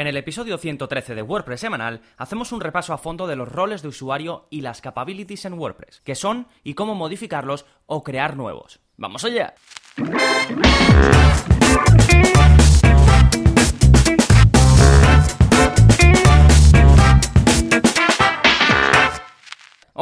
En el episodio 113 de WordPress semanal hacemos un repaso a fondo de los roles de usuario y las capabilities en WordPress, qué son y cómo modificarlos o crear nuevos. ¡Vamos allá!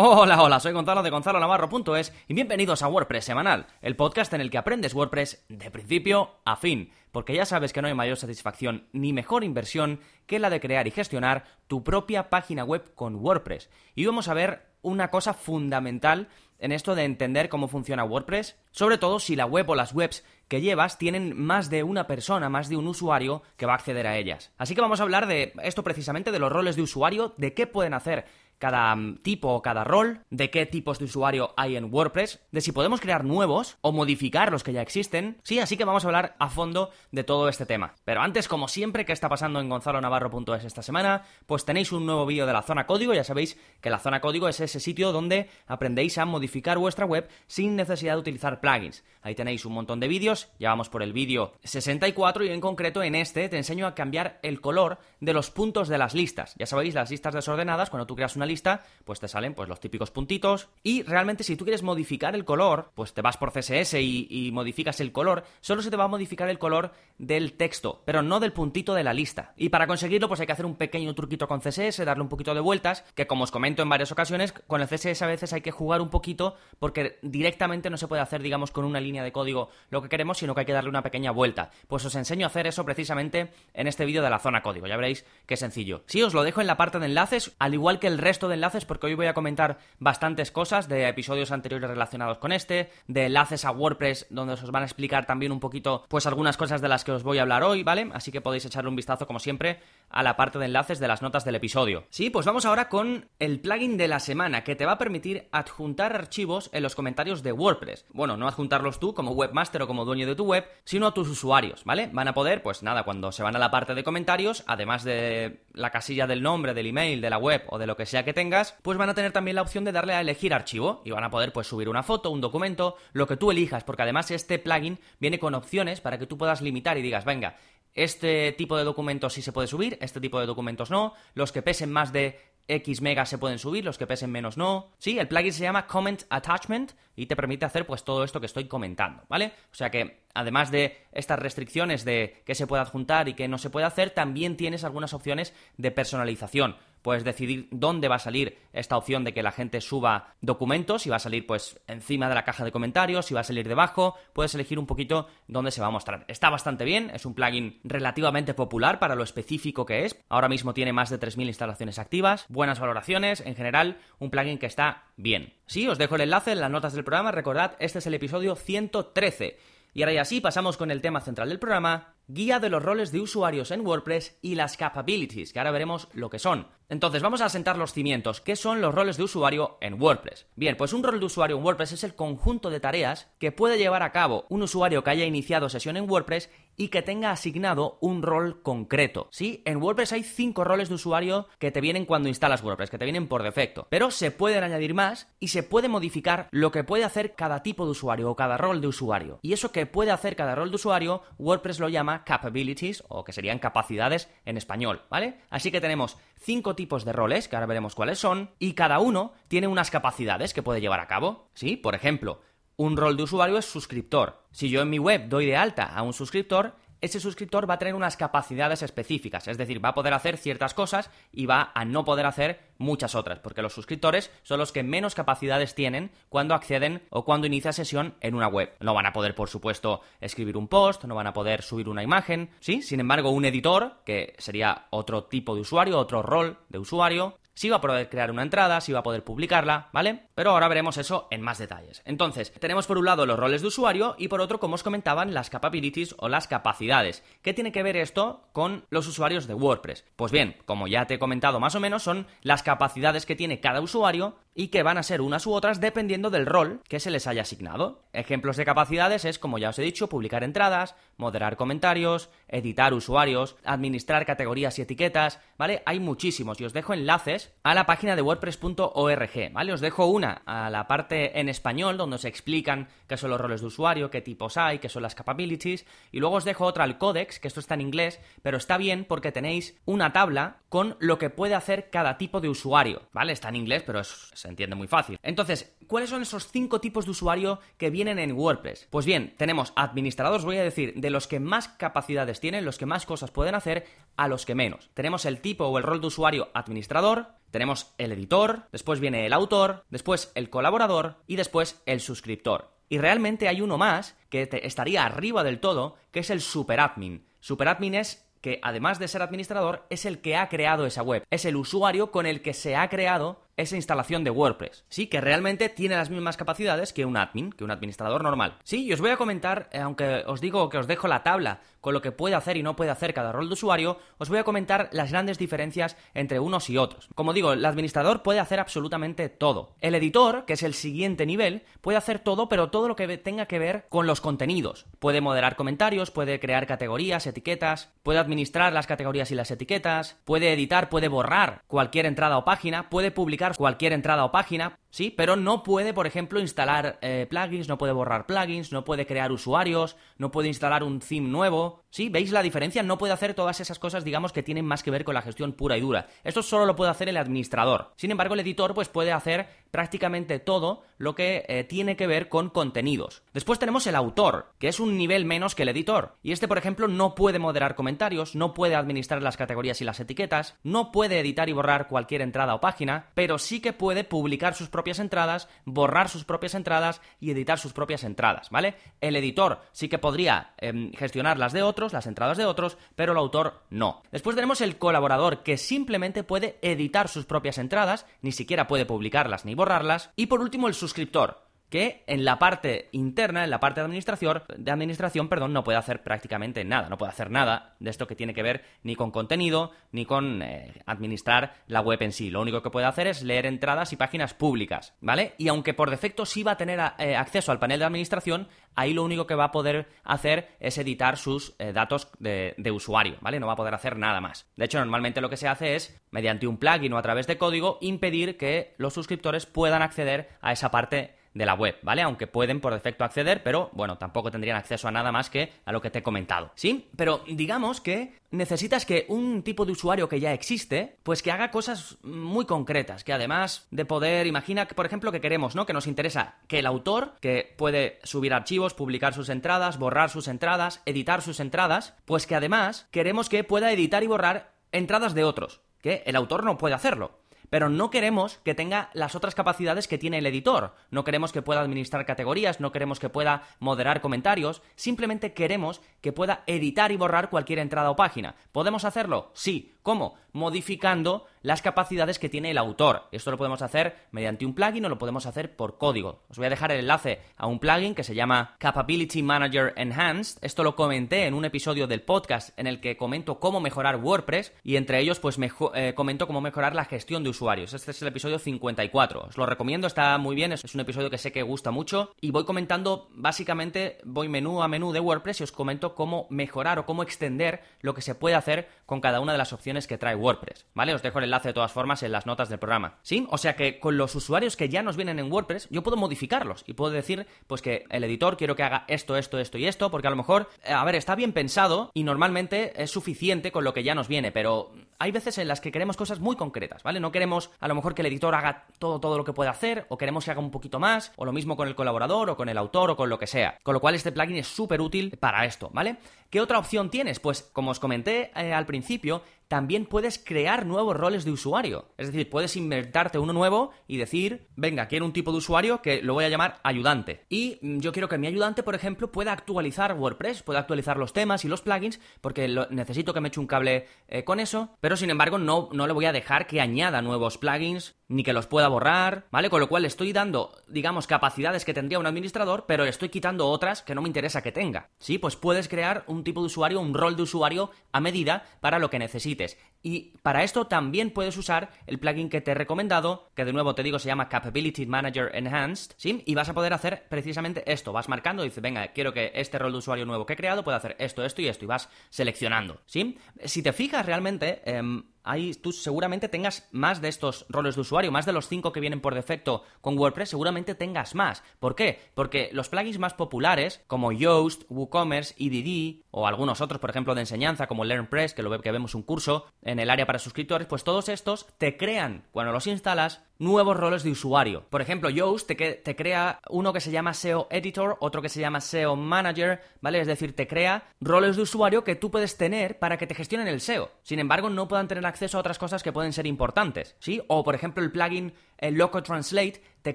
Hola, hola, soy Gonzalo de Gonzalo Navarro.es y bienvenidos a WordPress Semanal, el podcast en el que aprendes WordPress de principio a fin, porque ya sabes que no hay mayor satisfacción ni mejor inversión que la de crear y gestionar tu propia página web con WordPress. Y vamos a ver una cosa fundamental en esto de entender cómo funciona WordPress, sobre todo si la web o las webs que llevas tienen más de una persona, más de un usuario que va a acceder a ellas. Así que vamos a hablar de esto precisamente, de los roles de usuario, de qué pueden hacer cada mm, tipo o cada rol, de qué tipos de usuario hay en WordPress, de si podemos crear nuevos o modificar los que ya existen. Sí, así que vamos a hablar a fondo de todo este tema. Pero antes, como siempre, ¿qué está pasando en gonzalonavarro.es esta semana? Pues tenéis un nuevo vídeo de la zona código, ya sabéis que la zona código es ese sitio donde aprendéis a modificar vuestra web sin necesidad de utilizar plugins. Ahí tenéis un montón de vídeos, ya vamos por el vídeo 64 y en concreto en este te enseño a cambiar el color de los puntos de las listas. Ya sabéis, las listas desordenadas, cuando tú creas una lista, pues te salen pues los típicos puntitos. Y realmente si tú quieres modificar el color, pues te vas por CSS y, modificas el color, solo se te va a modificar el color del texto, pero no del puntito de la lista. Y para conseguirlo, pues hay que hacer un pequeño truquito con CSS, darle un poquito de vueltas, que como os comento en varias ocasiones, con el CSS a veces hay que jugar un poquito porque directamente no se puede hacer, digamos, con una línea de código lo que queremos, sino que hay que darle una pequeña vuelta. Pues os enseño a hacer eso precisamente en este vídeo de la zona código. Ya veréis qué sencillo. Sí, os lo dejo en la parte de enlaces, al igual que el resto de enlaces porque hoy voy a comentar bastantes cosas de episodios anteriores relacionados con este, de enlaces a WordPress donde os van a explicar también un poquito pues algunas cosas de las que os voy a hablar hoy, ¿vale? Así que podéis echarle un vistazo como siempre a la parte de enlaces de las notas del episodio. Sí, pues vamos ahora con el plugin de la semana que te va a permitir adjuntar archivos en los comentarios de WordPress. Bueno, no adjuntarlos tú como webmaster o como dueño de tu web, sino a tus usuarios, ¿vale? Van a poder, pues nada, cuando se van a la parte de comentarios, además de la casilla del nombre, del email, de la web o de lo que sea que tengas, pues van a tener también la opción de darle a elegir archivo y van a poder pues subir una foto, un documento, lo que tú elijas, porque además este plugin viene con opciones para que tú puedas limitar y digas, venga, este tipo de documentos sí se puede subir, este tipo de documentos no, los que pesen más de X megas se pueden subir, los que pesen menos no. Sí, el plugin se llama Comment Attachment y te permite hacer pues todo esto que estoy comentando, ¿vale? O sea que además de estas restricciones de qué se puede adjuntar y qué no se puede hacer, también tienes algunas opciones de personalización puedes decidir dónde va a salir esta opción de que la gente suba documentos, si va a salir pues encima de la caja de comentarios, si va a salir debajo, puedes elegir un poquito dónde se va a mostrar. Está bastante bien, es un plugin relativamente popular para lo específico que es. Ahora mismo tiene más de 3.000 instalaciones activas, buenas valoraciones, en general un plugin que está bien. Sí, os dejo el enlace en las notas del programa, recordad, este es el episodio 113. Y ahora ya sí, pasamos con el tema central del programa, guía de los roles de usuarios en WordPress y las capabilities, que ahora veremos lo que son. Entonces, vamos a sentar los cimientos. ¿Qué son los roles de usuario en WordPress? Bien, pues un rol de usuario en WordPress es el conjunto de tareas que puede llevar a cabo un usuario que haya iniciado sesión en WordPress y que tenga asignado un rol concreto. Sí, en WordPress hay cinco roles de usuario que te vienen cuando instalas WordPress, que te vienen por defecto. Pero se pueden añadir más y se puede modificar lo que puede hacer cada tipo de usuario o cada rol de usuario. Y eso que puede hacer cada rol de usuario, WordPress lo llama capabilities o que serían capacidades en español, ¿vale? Así que tenemos cinco tipos de roles, que ahora veremos cuáles son, y cada uno tiene unas capacidades que puede llevar a cabo. ¿Sí? Por ejemplo, un rol de usuario es suscriptor. Si yo en mi web doy de alta a un suscriptor, ese suscriptor va a tener unas capacidades específicas, es decir, va a poder hacer ciertas cosas y va a no poder hacer muchas otras, porque los suscriptores son los que menos capacidades tienen cuando acceden o cuando inicia sesión en una web. No van a poder, por supuesto, escribir un post, no van a poder subir una imagen, ¿sí? Sin embargo, un editor, que sería otro tipo de usuario, otro rol de usuario, si va a poder crear una entrada, si va a poder publicarla, ¿vale? Pero ahora veremos eso en más detalles. Entonces, tenemos por un lado los roles de usuario y por otro, como os comentaban, las capabilities o las capacidades. ¿Qué tiene que ver esto con los usuarios de WordPress? Pues bien, como ya te he comentado más o menos, son las capacidades que tiene cada usuario y que van a ser unas u otras dependiendo del rol que se les haya asignado. Ejemplos de capacidades es, como ya os he dicho, publicar entradas, moderar comentarios, editar usuarios, administrar categorías y etiquetas, ¿vale? Hay muchísimos y os dejo enlaces a la página de wordpress.org, ¿vale? Os dejo una a la parte en español donde se explican qué son los roles de usuario, qué tipos hay, qué son las capabilities, y luego os dejo otra al codex, que esto está en inglés, pero está bien porque tenéis una tabla con lo que puede hacer cada tipo de usuario, ¿vale? Está en inglés, pero se entiende muy fácil. Entonces, ¿cuáles son esos cinco tipos de usuario que vienen en WordPress? Pues bien, tenemos administradores, voy a decir, de los que más capacidades tienen, los que más cosas pueden hacer, a los que menos. Tenemos el tipo o el rol de usuario administrador, tenemos el editor, después viene el autor, después el colaborador y después el suscriptor. Y realmente hay uno más que estaría arriba del todo, que es el superadmin. Superadmin es que además de ser administrador, es el que ha creado esa web. Es el usuario con el que se ha creado esa instalación de WordPress. Sí, que realmente tiene las mismas capacidades que un admin, que un administrador normal. Sí, y os voy a comentar, eh, aunque os digo que os dejo la tabla con lo que puede hacer y no puede hacer cada rol de usuario, os voy a comentar las grandes diferencias entre unos y otros. Como digo, el administrador puede hacer absolutamente todo. El editor, que es el siguiente nivel, puede hacer todo, pero todo lo que tenga que ver con los contenidos. Puede moderar comentarios, puede crear categorías, etiquetas, puede administrar las categorías y las etiquetas, puede editar, puede borrar cualquier entrada o página, puede publicar cualquier entrada o página, sí, pero no puede, por ejemplo, instalar eh, plugins, no puede borrar plugins, no puede crear usuarios, no puede instalar un theme nuevo. ¿Sí? ¿Veis la diferencia? No puede hacer todas esas cosas, digamos, que tienen más que ver con la gestión pura y dura. Esto solo lo puede hacer el administrador. Sin embargo, el editor, pues puede hacer prácticamente todo lo que eh, tiene que ver con contenidos. Después tenemos el autor, que es un nivel menos que el editor. Y este, por ejemplo, no puede moderar comentarios, no puede administrar las categorías y las etiquetas, no puede editar y borrar cualquier entrada o página, pero sí que puede publicar sus propias entradas, borrar sus propias entradas y editar sus propias entradas, ¿vale? El editor sí que podría em, gestionar las de las entradas de otros, pero el autor no. Después tenemos el colaborador, que simplemente puede editar sus propias entradas, ni siquiera puede publicarlas ni borrarlas. Y por último, el suscriptor que en la parte interna, en la parte de administración, de administración, perdón, no puede hacer prácticamente nada, no puede hacer nada de esto que tiene que ver ni con contenido ni con eh, administrar la web en sí. Lo único que puede hacer es leer entradas y páginas públicas, ¿vale? Y aunque por defecto sí va a tener eh, acceso al panel de administración, ahí lo único que va a poder hacer es editar sus eh, datos de, de usuario, ¿vale? No va a poder hacer nada más. De hecho, normalmente lo que se hace es, mediante un plugin o a través de código, impedir que los suscriptores puedan acceder a esa parte de la web, ¿vale? Aunque pueden por defecto acceder, pero bueno, tampoco tendrían acceso a nada más que a lo que te he comentado, ¿sí? Pero digamos que necesitas que un tipo de usuario que ya existe, pues que haga cosas muy concretas, que además de poder, imagina que por ejemplo que queremos, ¿no? Que nos interesa que el autor, que puede subir archivos, publicar sus entradas, borrar sus entradas, editar sus entradas, pues que además queremos que pueda editar y borrar entradas de otros, que el autor no puede hacerlo pero no queremos que tenga las otras capacidades que tiene el editor. No queremos que pueda administrar categorías, no queremos que pueda moderar comentarios, simplemente queremos que pueda editar y borrar cualquier entrada o página. ¿Podemos hacerlo? Sí. ¿Cómo? Modificando las capacidades que tiene el autor. Esto lo podemos hacer mediante un plugin o lo podemos hacer por código. Os voy a dejar el enlace a un plugin que se llama Capability Manager Enhanced. Esto lo comenté en un episodio del podcast en el que comento cómo mejorar WordPress y entre ellos pues eh, comento cómo mejorar la gestión de usuarios. Este es el episodio 54. Os lo recomiendo, está muy bien, es un episodio que sé que gusta mucho y voy comentando básicamente, voy menú a menú de WordPress y os comento cómo mejorar o cómo extender lo que se puede hacer con cada una de las opciones que trae WordPress, ¿vale? Os dejo el enlace de todas formas en las notas del programa. ¿Sí? O sea que con los usuarios que ya nos vienen en WordPress, yo puedo modificarlos y puedo decir, pues que el editor quiero que haga esto, esto, esto y esto, porque a lo mejor, eh, a ver, está bien pensado y normalmente es suficiente con lo que ya nos viene, pero hay veces en las que queremos cosas muy concretas, ¿vale? No queremos a lo mejor que el editor haga todo, todo lo que puede hacer, o queremos que haga un poquito más, o lo mismo con el colaborador, o con el autor, o con lo que sea. Con lo cual este plugin es súper útil para esto, ¿vale? ¿Qué otra opción tienes? Pues como os comenté eh, al principio, también puedes crear nuevos roles de usuario. Es decir, puedes inventarte uno nuevo y decir, venga, quiero un tipo de usuario que lo voy a llamar ayudante. Y mm, yo quiero que mi ayudante, por ejemplo, pueda actualizar WordPress, pueda actualizar los temas y los plugins, porque necesito que me eche un cable eh, con eso, pero sin embargo no, no le voy a dejar que añada nuevos plugins ni que los pueda borrar, ¿vale? Con lo cual estoy dando, digamos, capacidades que tendría un administrador, pero estoy quitando otras que no me interesa que tenga. Sí, pues puedes crear un tipo de usuario, un rol de usuario a medida para lo que necesites. Y para esto también puedes usar el plugin que te he recomendado, que de nuevo te digo se llama Capability Manager Enhanced, ¿sí? Y vas a poder hacer precisamente esto. Vas marcando, dices, venga, quiero que este rol de usuario nuevo que he creado pueda hacer esto, esto y esto, y vas seleccionando, ¿sí? Si te fijas realmente, em, ahí tú seguramente tengas más de estos roles de usuario, más de los cinco que vienen por defecto con WordPress, seguramente tengas más. ¿Por qué? Porque los plugins más populares, como Yoast, WooCommerce, EDD, o algunos otros, por ejemplo, de enseñanza, como LearnPress, que lo que vemos un curso en el área para suscriptores, pues todos estos te crean, cuando los instalas, nuevos roles de usuario. Por ejemplo, Yoast te, te, crea uno que se llama SEO Editor, otro que se llama SEO Manager, ¿vale? Es decir, te crea roles de usuario que tú puedes tener para que te gestionen el SEO. Sin embargo, no puedan tener acceso a otras cosas que pueden ser importantes, ¿sí? O, por ejemplo, el plugin el Loco Translate te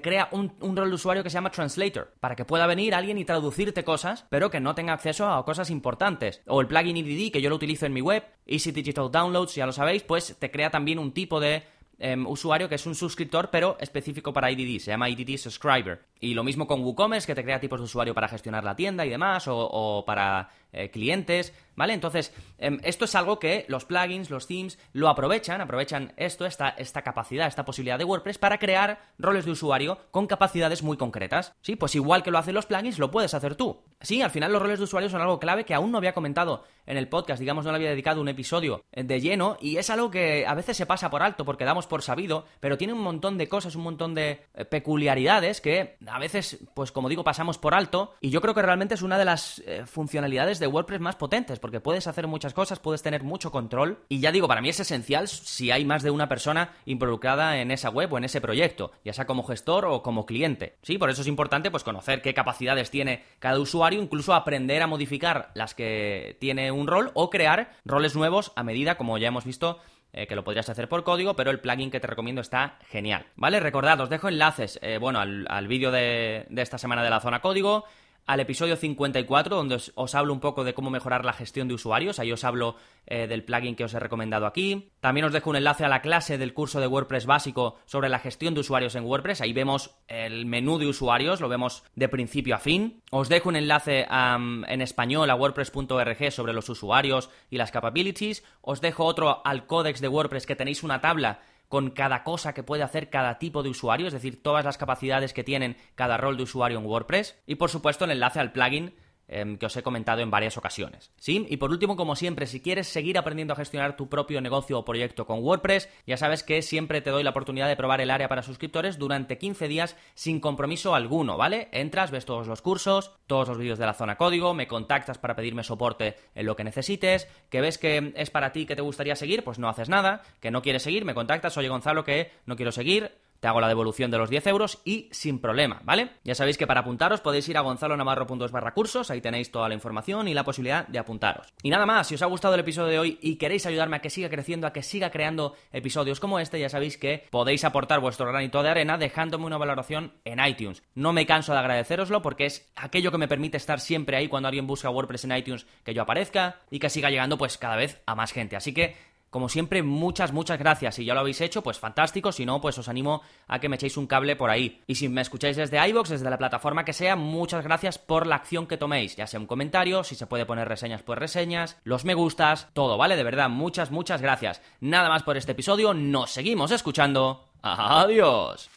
crea un, un, rol de usuario que se llama Translator, para que pueda venir alguien y traducirte cosas, pero que no tenga acceso a cosas importantes. O el plugin EDD, que yo lo utilizo en mi web, Easy Digital Downloads, ya lo sabéis, pues te crea también un tipo de Em, usuario que es un suscriptor, pero específico para IDD, se llama IDD Subscriber. Y lo mismo con WooCommerce, que te crea tipos de usuario para gestionar la tienda y demás, o, para eh, clientes, ¿vale? Entonces, em, esto es algo que los plugins, los themes, lo aprovechan, aprovechan esto, esta, esta capacidad, esta posibilidad de WordPress para crear roles de usuario con capacidades muy concretas. Sí, pues igual que lo hacen los plugins, lo puedes hacer tú. Sí, al final los roles de usuario son algo clave que aún no había comentado en el podcast, digamos, no le había dedicado un episodio de lleno, y es algo que a veces se pasa por alto porque damos por sabido, pero tiene un montón de cosas, un montón de eh, peculiaridades que a veces, pues como digo, pasamos por alto, y yo creo que realmente es una de las eh, funcionalidades de WordPress más potentes, porque puedes hacer muchas cosas, puedes tener mucho control, y ya digo, para mí es esencial si hay más de una persona involucrada en esa web o en ese proyecto, ya sea como gestor o como cliente. Sí, por eso es importante pues conocer qué capacidades tiene cada usuario, incluso aprender a modificar las que tiene un rol o crear roles nuevos a medida, como ya hemos visto eh, que lo podrías hacer por código, pero el plugin que te recomiendo está genial. ¿Vale? Recordad, os dejo enlaces, eh, bueno, al, vídeo de, de, esta semana de la zona código, al episodio 54, donde os, hablo un poco de cómo mejorar la gestión de usuarios. Ahí os hablo eh, del plugin que os he recomendado aquí. También os dejo un enlace a la clase del curso de WordPress básico sobre la gestión de usuarios en WordPress. Ahí vemos el menú de usuarios, lo vemos de principio a fin. Os dejo un enlace en español a wordpress.org sobre los usuarios y las capabilities. Os dejo otro al códex de WordPress que tenéis una tabla con cada cosa que puede hacer cada tipo de usuario, es decir, todas las capacidades que tienen cada rol de usuario en WordPress. Y por supuesto el enlace al plugin Em, que os he comentado en varias ocasiones. ¿Sí? Y por último, como siempre, si quieres seguir aprendiendo a gestionar tu propio negocio o proyecto con WordPress, ya sabes que siempre te doy la oportunidad de probar el área para suscriptores durante 15 días sin compromiso alguno, ¿vale? Entras, ves todos los cursos, todos los vídeos de la zona código, me contactas para pedirme soporte en lo que necesites, que ves que es para ti que te gustaría seguir, pues no haces nada, que no quieres seguir, me contactas, oye Gonzalo, que no quiero seguir, te hago la devolución de los 10 euros y sin problema, ¿vale? Ya sabéis que para apuntaros podéis ir a gonzalonavarro.es barra cursos, ahí tenéis toda la información y la posibilidad de apuntaros. Y nada más, si os ha gustado el episodio de hoy y queréis ayudarme a que siga creciendo, a que siga creando episodios como este, ya sabéis que podéis aportar vuestro granito de arena dejándome una valoración en iTunes. No me canso de agradeceroslo porque es aquello que me permite estar siempre ahí cuando alguien busca WordPress en iTunes, que yo aparezca y que siga llegando pues cada vez a más gente. Así que como siempre, muchas, muchas gracias. Si ya lo habéis hecho, pues fantástico. Si no, pues os animo a que me echéis un cable por ahí. Y si me escucháis desde iVoox, desde la plataforma que sea, muchas gracias por la acción que toméis. Ya sea un comentario, si se puede poner reseñas, pues reseñas, los me gustas, todo, ¿vale? De verdad, muchas, muchas gracias. Nada más por este episodio. Nos seguimos escuchando. Adiós.